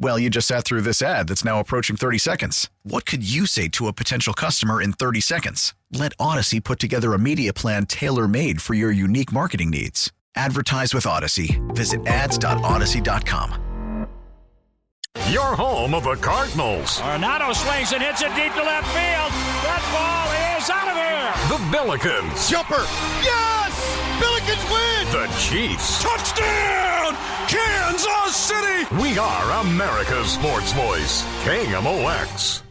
Well, you just sat through this ad that's now approaching 30 seconds. What could you say to a potential customer in 30 seconds? Let Audacy put together a media plan tailor made for your unique marketing needs. Advertise with Audacy. Visit ads.audacy.com. Your home of the Cardinals. Arenado swings and hits it deep to left field. That ball is out of here. The Billikens. Jumper. Yes! Billikens win! The Chiefs. Touchdown! Kansas City! We are America's sports voice. KMOX.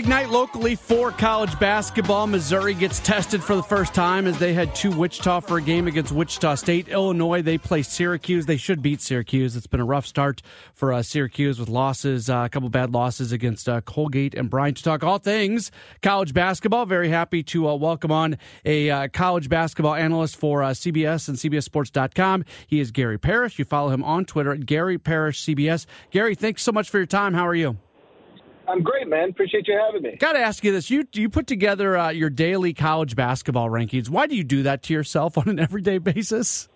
Big night locally for college basketball. Missouri gets tested for the first time as they head to Wichita for a game against Wichita State. Illinois, they play Syracuse. They should beat Syracuse. It's been a rough start for uh, Syracuse with losses, uh, a couple bad losses against uh, Colgate and Bryant. To talk all things college basketball, very happy to uh, welcome on a uh, college basketball analyst for uh, CBS and CBSSports.com. He is Gary Parrish. You follow him on Twitter at Gary Parrish CBS. Gary, thanks so much for your time. How are you? I'm great, man. Appreciate you having me. Got to ask you this: you you put together uh, your daily college basketball rankings. Why do you do that to yourself on an everyday basis?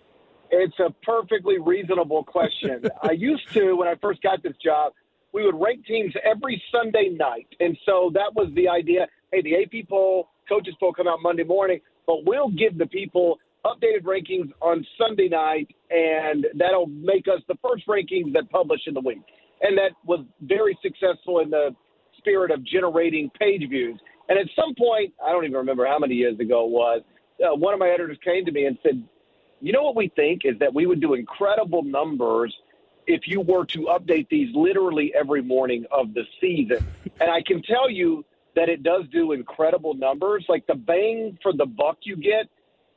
It's a perfectly reasonable question. I used to when I first got this job. We would rank teams every Sunday night, and so that was the idea. Hey, the AP poll, coaches poll come out Monday morning, but we'll give the people updated rankings on Sunday night, and that'll make us the first rankings that publish in the week. And that was very successful in the spirit of generating page views. And at some point, I don't even remember how many years ago it was, uh, one of my editors came to me and said, You know what we think is that we would do incredible numbers if you were to update these literally every morning of the season. and I can tell you that it does do incredible numbers. Like the bang for the buck you get,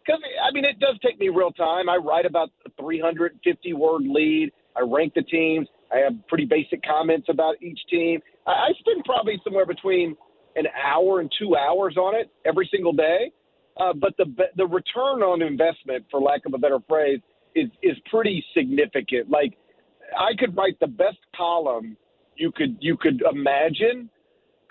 because I mean, it does take me real time. I write about a 350 word lead, I rank the teams. I have pretty basic comments about each team. I spend probably somewhere between an hour and two hours on it every single day. Uh, but the the return on investment, for lack of a better phrase, is is pretty significant. Like I could write the best column you could you could imagine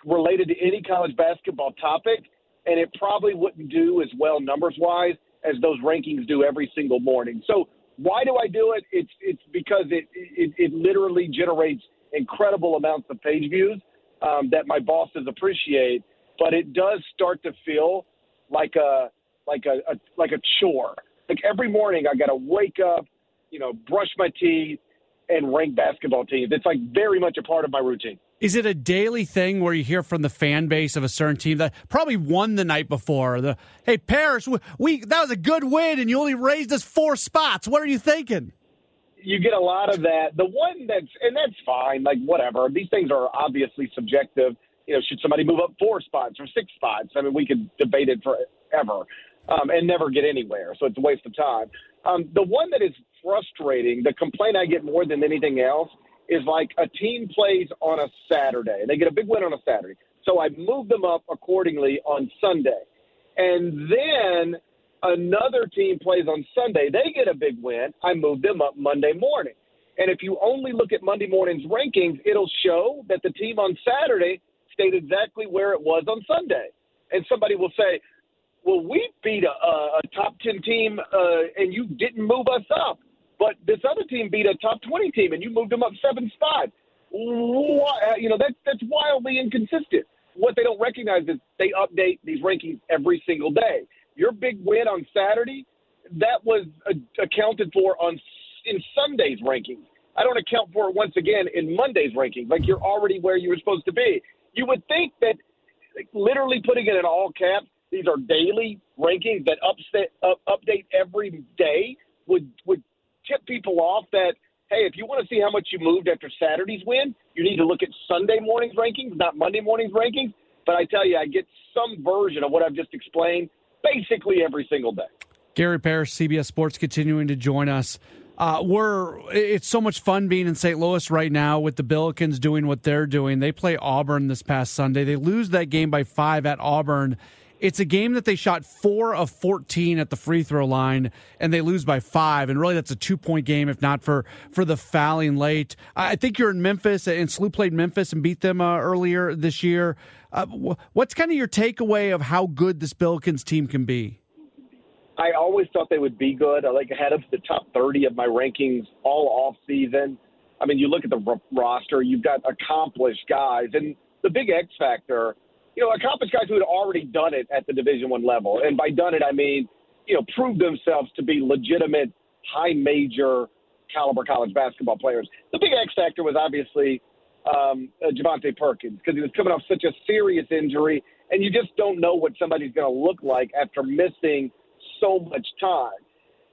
related to any college basketball topic, and it probably wouldn't do as well numbers wise as those rankings do every single morning. So why do I do it? It's it's because it it, it literally generates incredible amounts of page views um, that my bosses appreciate, but it does start to feel like a like a, a like a chore. Like every morning, I got to wake up, you know, brush my teeth, and rank basketball teams. It's like very much a part of my routine. Is it a daily thing where you hear from the fan base of a certain team that probably won the night before? The hey Parrish, we that was a good win, and you only raised us four spots. What are you thinking? You get a lot of that. The one that's and that's fine. Like whatever. These things are obviously subjective. You know, should somebody move up four spots or six spots? I mean, we could debate it forever um, and never get anywhere. So it's a waste of time. Um, the one that is frustrating, the complaint I get more than anything else is like a team plays on a Saturday. and They get a big win on a Saturday. So I move them up accordingly on Sunday. And then another team plays on Sunday. They get a big win. I move them up Monday morning. And if you only look at Monday morning's rankings, it'll show that the team on Saturday stayed exactly where it was on Sunday. And somebody will say, well, we beat a, a top 10 team uh, and you didn't move us up. But this other team beat a top 20 team, and you moved them up seven spots. You know, that's, that's wildly inconsistent. What they don't recognize is they update these rankings every single day. Your big win on Saturday, that was accounted for on in Sunday's rankings. I don't account for it once again in Monday's rankings. Like you're already where you were supposed to be. You would think that literally putting it in all caps. These are daily rankings that upset, up, update every day. Would would tip people off that hey, if you want to see how much you moved after Saturday's win, you need to look at Sunday morning's rankings, not Monday morning's rankings. But I tell you, I get some version of what I've just explained basically every single day. Gary Parrish, CBS Sports, continuing to join us. Uh, we're it's so much fun being in St. Louis right now with the Billikens doing what they're doing. They play Auburn this past Sunday. They lose that game by five at Auburn. It's a game that they shot four of 14 at the free throw line, and they lose by five. And really, that's a two point game, if not for for the fouling late. I think you're in Memphis, and SLU played Memphis and beat them uh, earlier this year. Uh, what's kind of your takeaway of how good this Billikens team can be? I always thought they would be good. I like up to the top 30 of my rankings all off season. I mean, you look at the r- roster, you've got accomplished guys, and the big X factor, you know, accomplished guys who had already done it at the Division One level, and by done it I mean, you know, proved themselves to be legitimate, high major caliber college basketball players. The big X factor was obviously um, uh, Javonte Perkins because he was coming off such a serious injury, and you just don't know what somebody's going to look like after missing so much time.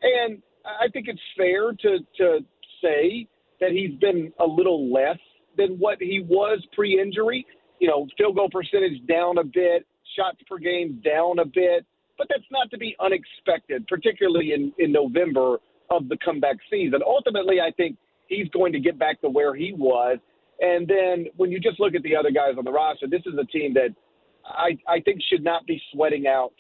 And I think it's fair to to say that he's been a little less than what he was pre-injury. You know, field goal percentage down a bit, shots per game down a bit, but that's not to be unexpected, particularly in in November of the comeback season. Ultimately, I think he's going to get back to where he was. And then when you just look at the other guys on the roster, this is a team that I, I think should not be sweating out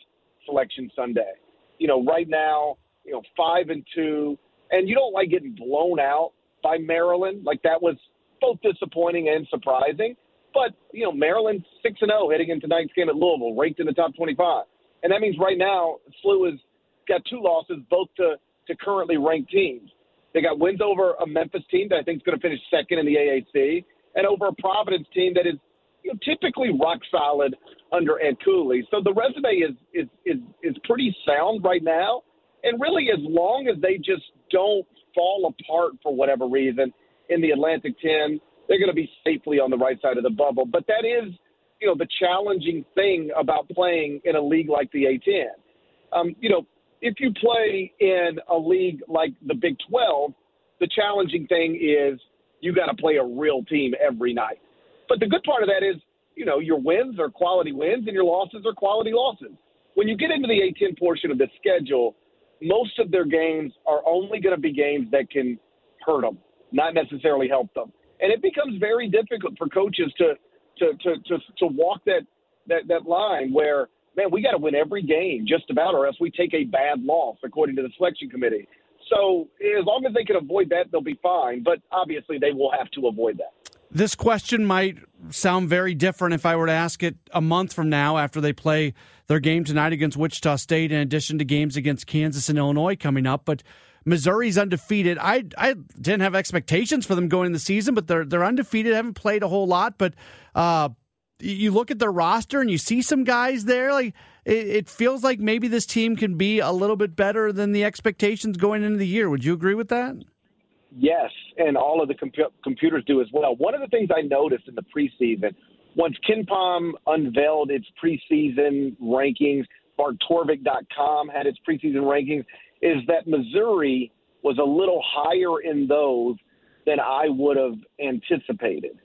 Selection Sunday you know, right now, you know, five and two, and you don't like getting blown out by Maryland. Like that was both disappointing and surprising. But you know, Maryland six and zero oh heading into tonight's game at Louisville, ranked in the top twenty-five, and that means right now SLU has got two losses, both to to currently ranked teams. They got wins over a Memphis team that I think is going to finish second in the AAC, and over a Providence team that is you know, typically rock solid under Ed Cooley. So the resume is, is is is pretty sound right now. And really, as long as they just don't fall apart for whatever reason in the Atlantic 10, they're going to be safely on the right side of the bubble. But that is, you know, the challenging thing about playing in a league like the A10. Um, you know, if you play in a league like the Big 12, the challenging thing is you got to play a real team every night. But the good part of that is, you know, your wins are quality wins and your losses are quality losses. When you get into the A10 portion of the schedule, most of their games are only going to be games that can hurt them, not necessarily help them. And it becomes very difficult for coaches to to to to, to walk that, that that line where man, we got to win every game just about, or else we take a bad loss, according to the selection committee. So as long as they can avoid that, they'll be fine. But obviously, they will have to avoid that. This question might sound very different if I were to ask it a month from now after they play their game tonight against Wichita State, in addition to games against Kansas and Illinois coming up. But Missouri's undefeated. I I didn't have expectations for them going in the season, but they're they're undefeated. Haven't played a whole lot, but uh, you look at their roster and you see some guys there. Like it, it feels like maybe this team can be a little bit better than the expectations going into the year. Would you agree with that? Yes, and all of the computers do as well. One of the things I noticed in the preseason, once KenPom unveiled its preseason rankings, BartTorvik.com had its preseason rankings, is that Missouri was a little higher in those than I would have anticipated.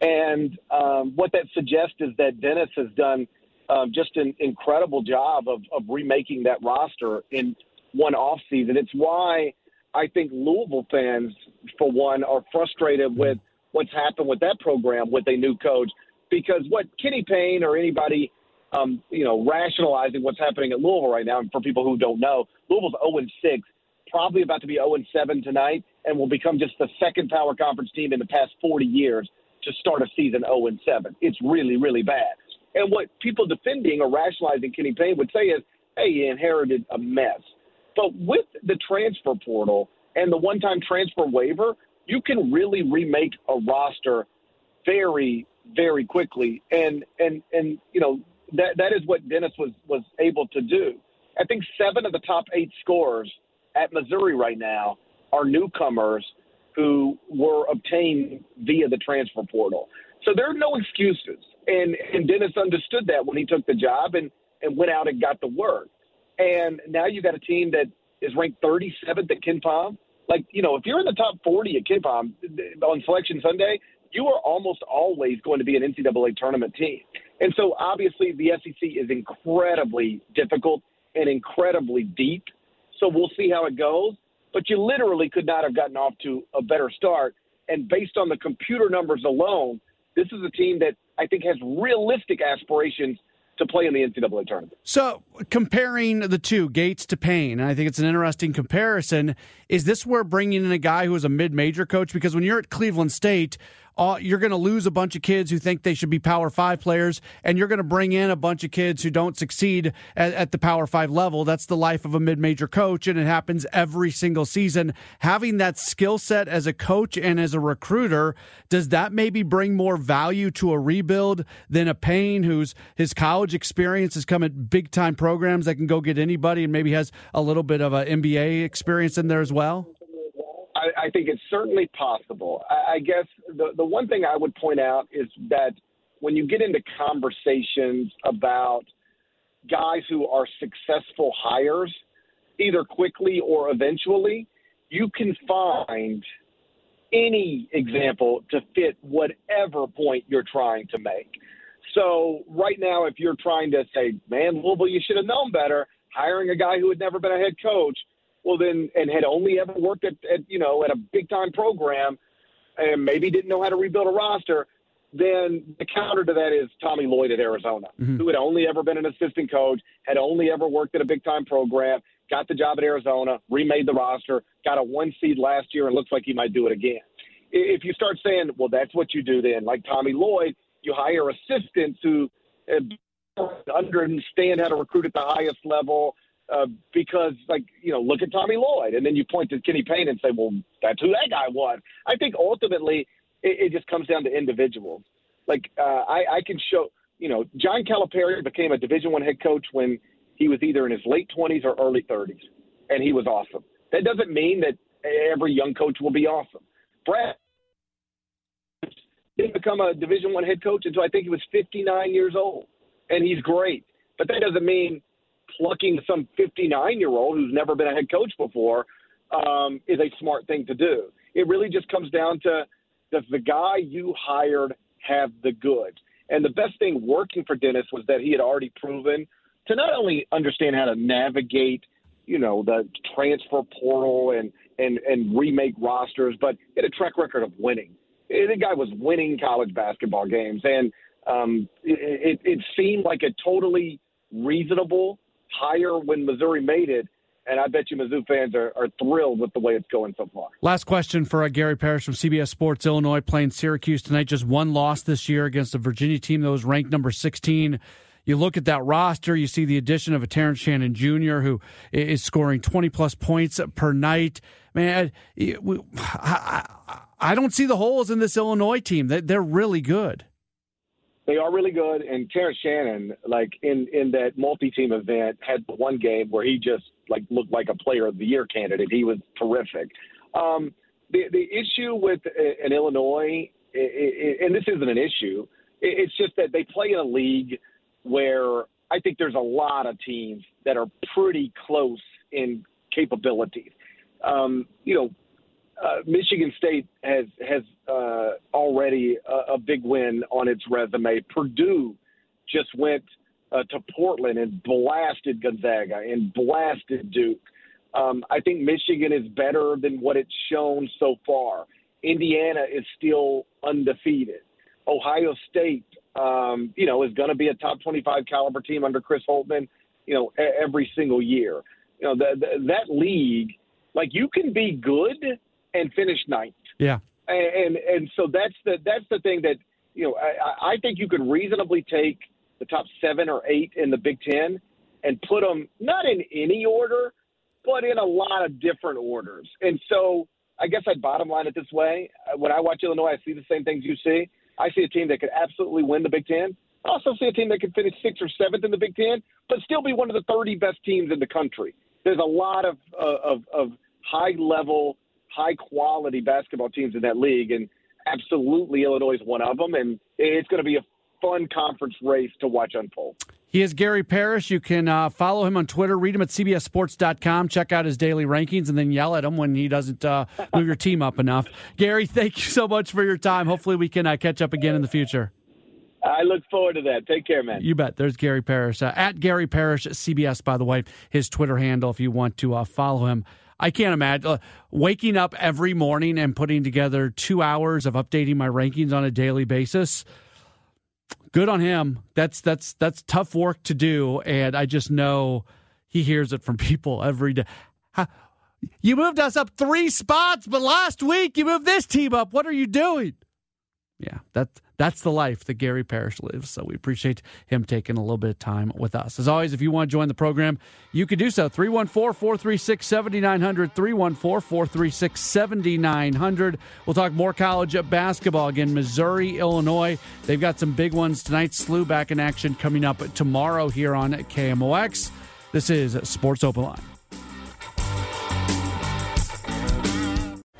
And um, what that suggests is that Dennis has done um, just an incredible job of, of remaking that roster in one off season. It's why – I think Louisville fans, for one, are frustrated with what's happened with that program with a new coach because what Kenny Payne or anybody, um, you know, rationalizing what's happening at Louisville right now, and for people who don't know, Louisville's 0 6, probably about to be 0 7 tonight, and will become just the second power conference team in the past 40 years to start a season 0 7. It's really, really bad. And what people defending or rationalizing Kenny Payne would say is, hey, he inherited a mess. But with the transfer portal and the one time transfer waiver, you can really remake a roster very, very quickly. And and and you know, that that is what Dennis was was able to do. I think seven of the top eight scorers at Missouri right now are newcomers who were obtained via the transfer portal. So there are no excuses And and Dennis understood that when he took the job and and went out and got the work. And now you've got a team that is ranked 37th at KenPom. Like you know, if you're in the top 40 at KenPom on Selection Sunday, you are almost always going to be an NCAA tournament team. And so obviously the SEC is incredibly difficult and incredibly deep. So we'll see how it goes. But you literally could not have gotten off to a better start. And based on the computer numbers alone, this is a team that I think has realistic aspirations to play in the NCAA tournament. So, comparing the two, Gates to Payne, I think it's an interesting comparison. Is this where bringing in a guy who is a mid-major coach? Because when you're at Cleveland State, uh, you're going to lose a bunch of kids who think they should be Power Five players, and you're going to bring in a bunch of kids who don't succeed at, at the Power Five level. That's the life of a mid major coach, and it happens every single season. Having that skill set as a coach and as a recruiter, does that maybe bring more value to a rebuild than a Payne whose his college experience has come at big time programs that can go get anybody and maybe has a little bit of an NBA experience in there as well? I, think it's certainly possible. I, I guess the the one thing I would point out is that when you get into conversations about guys who are successful hires, either quickly or eventually, you can find any example to fit whatever point you're trying to make. So right now, if you're trying to say, man, Louisville, you should have known better, hiring a guy who had never been a head coach – well then and had only ever worked at, at you know at a big time program and maybe didn't know how to rebuild a roster, then the counter to that is Tommy Lloyd at Arizona, mm-hmm. who had only ever been an assistant coach, had only ever worked at a big time program, got the job at Arizona, remade the roster, got a one seed last year, and looks like he might do it again. If you start saying, well, that's what you do then, like Tommy Lloyd, you hire assistants who uh, understand how to recruit at the highest level, uh, because, like, you know, look at Tommy Lloyd, and then you point to Kenny Payne and say, well, that's who that guy was. I think ultimately it, it just comes down to individuals. Like, uh, I, I can show, you know, John Calipari became a Division One head coach when he was either in his late 20s or early 30s, and he was awesome. That doesn't mean that every young coach will be awesome. Brad didn't become a Division One head coach until I think he was 59 years old, and he's great. But that doesn't mean plucking some 59 year old who's never been a head coach before um, is a smart thing to do. It really just comes down to does the guy you hired have the goods? And the best thing working for Dennis was that he had already proven to not only understand how to navigate, you know, the transfer portal and and and remake rosters, but he had a track record of winning. The guy was winning college basketball games, and um, it, it, it seemed like a totally reasonable higher when Missouri made it. And I bet you Mizzou fans are, are thrilled with the way it's going so far. Last question for uh, Gary Parrish from CBS Sports Illinois playing Syracuse tonight. Just one loss this year against a Virginia team that was ranked number 16 you look at that roster, you see the addition of a Terrence Shannon Jr., who is scoring 20 plus points per night. Man, I, I don't see the holes in this Illinois team. They're really good. They are really good, and Terrence Shannon, like in in that multi-team event, had one game where he just like looked like a Player of the Year candidate. He was terrific. Um, the the issue with uh, in Illinois, it, it, and this isn't an issue, it, it's just that they play in a league where I think there's a lot of teams that are pretty close in capabilities. Um, you know, uh, Michigan State has has uh, already a, a, big win on its resume. Purdue just went uh, to Portland and blasted Gonzaga and blasted Duke. Um, I think Michigan is better than what it's shown so far. Indiana is still undefeated. Ohio State, um, you know, is going to be a top 25 caliber team under Chris Holtmann, you know, every single year. You know, the, the, that league, like you can be good and finish ninth. Yeah. And, and and so that's the that's the thing that you know I, I think you could reasonably take the top seven or eight in the Big Ten and put them not in any order, but in a lot of different orders. And so I guess I'd bottom line it this way: when I watch Illinois, I see the same things you see. I see a team that could absolutely win the Big Ten. I also see a team that could finish sixth or seventh in the Big Ten, but still be one of the 30 best teams in the country. There's a lot of uh, of, of high level high quality basketball teams in that league, and absolutely Illinois is one of them. And it's going to be a fun conference race to watch unfold. He is Gary Parrish. You can uh, follow him on Twitter, read him at CBSSports.com, check out his daily rankings, and then yell at him when he doesn't uh, move your team up enough. Gary, thank you so much for your time. Hopefully, we can uh, catch up again in the future. I look forward to that. Take care, man. You bet. There's Gary Parrish. Uh, at Gary Parrish, CBS, by the way, his Twitter handle if you want to uh, follow him. I can't imagine uh, waking up every morning and putting together two hours of updating my rankings on a daily basis good on him. That's that's that's tough work to do, and I just know he hears it from people every day. You moved us up three spots, but last week you moved this team up. What are you doing? Yeah, that's that's the life that Gary Parrish lives. So we appreciate him taking a little bit of time with us. As always, if you want to join the program, you can do so. 314 436 7900. 314 436 7900. We'll talk more college basketball again. Missouri, Illinois. They've got some big ones tonight. SLU back in action coming up tomorrow here on KMOX. This is Sports Open Line.